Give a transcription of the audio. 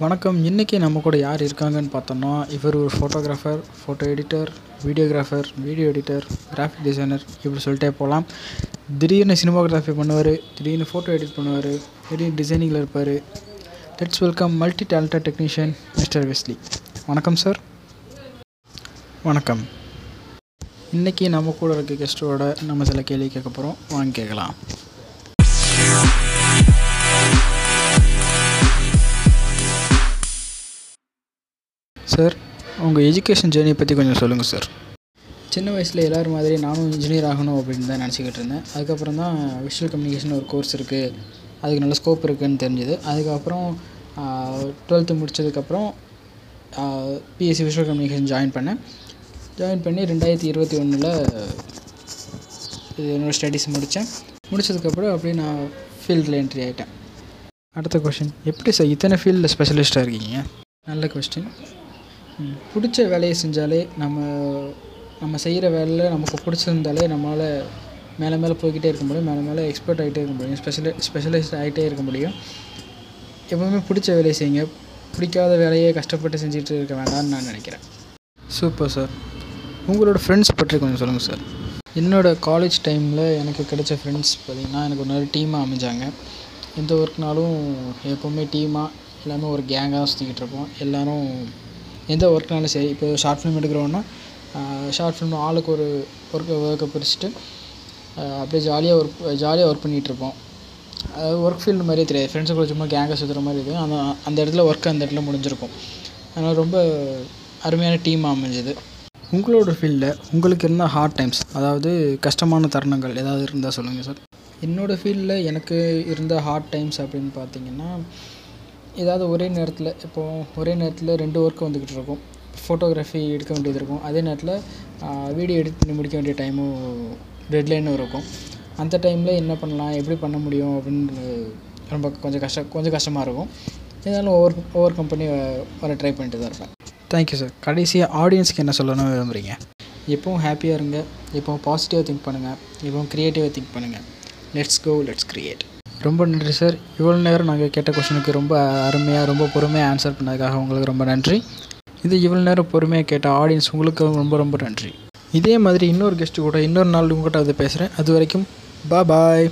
வணக்கம். இன்றைக்கி நம்ம கூட யார் இருக்காங்கன்னு பார்த்தோம்னா இவர் ஒரு photographer photo editor videographer video editor graphic designer இப்படி சொல்லிட்டே போகலாம் திடீர்னு சினிமாகிராஃபி பண்ணுவார் திடீர்னு ஃபோட்டோ எடிட் பண்ணுவார் திடீர்னு டிசைனிங்கில் இருப்பார். Let's welcome multi talented technician mister Wesley வணக்கம் சார் வணக்கம். இன்றைக்கி நம்ம கூட இருக்க கெஸ்ட்டோட நம்ம சில கேள்வி கேட்க போகிறோம் வாங்கி கேட்கலாம். சார். உங்கள் எஜுகேஷன் ஜேர்னி பற்றி கொஞ்சம் சொல்லுங்கள் சார். சின்ன வயசில் எல்லோரும் மாதிரி நானும் இன்ஜினியர் ஆகணும் அப்படின்னு தான் நினச்சிக்கிட்டு இருந்தேன். அதுக்கப்புறம் தான் விஷுவல் கம்யூனிகேஷன் ஒரு கோர்ஸ் இருக்குது அதுக்கு நல்ல ஸ்கோப் இருக்குதுன்னு தெரிஞ்சுது. அதுக்கப்புறம் டுவெல்த்து முடித்ததுக்கப்புறம் பிஎஸ்சி விஷுவல் கம்யூனிகேஷன் ஜாயின் பண்ணேன். ஜாயின் பண்ணி ரெண்டாயிரத்தி இருபத்தி ஒன்றில் என்னோடய ஸ்டடீஸ் முடித்தேன் முடித்ததுக்கப்புறம் அப்படியே நான் ஃபீல்டில் என்ட்ரி ஆகிட்டேன் அடுத்த கொஷின் எப்படி சார்? இத்தனை ஃபீல்டில் ஸ்பெஷலிஸ்ட்டாக இருக்கீங்க? நல்ல கொஸ்டின் பிடிச்ச வேலையை செஞ்சாலே நம்ம நம்ம செய்கிற வேலையில் நமக்கு பிடிச்சிருந்தாலே நம்மளால் மேலே மேலே போய்கிட்டே இருக்க முடியும். மேலே மேலே எக்ஸ்பர்ட் ஆகிட்டே இருக்க முடியும். ஸ்பெஷலி ஸ்பெஷலைஸ்ட் ஆகிட்டே இருக்க முடியும். எப்போவுமே பிடிச்ச வேலையை செய்யுங்க. பிடிக்காத வேலையை கஷ்டப்பட்டு செஞ்சுட்டு இருக்க வேண்டாம்னு நான் நினைக்கிறேன். சூப்பர் சார் உங்களோட ஃப்ரெண்ட்ஸ் பற்றி கொஞ்சம் சொல்லுங்கள் சார் என்னோடய காலேஜ் டைமில் எனக்கு கிடைச்ச ஃப்ரெண்ட்ஸ் பார்த்திங்கன்னா எனக்கு ஒரு நல்ல டீமாக அமைஞ்சாங்க. எந்த ஒர்க்னாலும் எப்போவுமே டீமாக எல்லாமே ஒரு கேங்காக சுற்றிக்கிட்டு இருப்போம். எல்லோரும் எந்த ஒர்க்னாலும் சரி இப்போ ஷார்ட் ஃபிலிம் எடுக்கிறோன்னா ஷார்ட் ஃபிலிம் ஆளுக்கு ஒரு ஒர்க்கை ஒர்க்கை பிரிச்சுட்டு அப்படியே ஜாலியாக ஒர்க் ஜாலியாக ஒர்க் பண்ணிகிட்ருப்போம் அதாவது ஒர்க் ஃபீல்டு மாதிரியே தெரியாது. ஃப்ரெண்ட்ஸு கூட சும்மா கேங்காக சுற்றுற மாதிரி இருக்கும் அந்த அந்த இடத்துல ஒர்க் அந்த இடத்துல முடிஞ்சிருக்கும். அதனால் ரொம்ப அருமையான டீமாக அமைஞ்சது. உங்களோட ஃபீல்டில் உங்களுக்கு இருந்த ஹார்ட் டைம்ஸ் அதாவது கஷ்டமான தருணங்கள் ஏதாவது இருந்தால் சொல்லுங்கள் சார் என்னோடய ஃபீல்டில் எனக்கு இருந்த ஹார்ட் டைம்ஸ் அப்படின்னு பார்த்தீங்கன்னா ஏதாவது ஒரே நேரத்தில் இப்போது ஒரே நேரத்தில் ரெண்டு ஒர்க் வந்துக்கிட்டு இருக்கும் ஃபோட்டோகிராஃபி எடுக்க வேண்டியது இருக்கும். அதே நேரத்தில் வீடியோ எடிட் பண்ணி முடிக்க வேண்டிய டைமும் டெட்லைனும் இருக்கும். அந்த டைமில் என்ன பண்ணலாம் எப்படி பண்ண முடியும் அப்படின்னு ரொம்ப கொஞ்சம் கஷ்டம் கொஞ்சம் கஷ்டமாக இருக்கும். இருந்தாலும் ஒவ்வொரு ஒவ்வொரு கம்பெனி வர ட்ரை பண்ணிட்டு தான் இருப்பேன். தேங்க்யூ சார் கடைசியாக ஆடியன்ஸ்க்கு என்ன சொல்லணும்னு விரும்புகிறீங்க எப்பவும் ஹாப்பியாக இருங்க. எப்பவும் பாசிட்டிவாக திங்க் பண்ணுங்கள் எப்பவும் க்ரியேட்டிவாக திங்க் பண்ணுங்கள் லெட்ஸ் கோ லெட்ஸ் க்ரியேட் ரொம்ப நன்றி சார் இவ்வளோ நேரம் நாங்கள் கேட்ட கொஷனுக்கு ரொம்ப அருமையாக ரொம்ப பொறுமையாக ஆன்சர் பண்ணதுக்காக உங்களுக்கு ரொம்ப நன்றி. இது இவ்வளோ நேரம் பொறுமையாக கேட்ட ஆடியன்ஸ் உங்களுக்கு ரொம்ப ரொம்ப நன்றி. இதே மாதிரி இன்னொரு கெஸ்ட்டு கூட இன்னொரு நாள் உங்கள்கிட்ட வந்து பேசுகிறேன் அது வரைக்கும் பா பாய்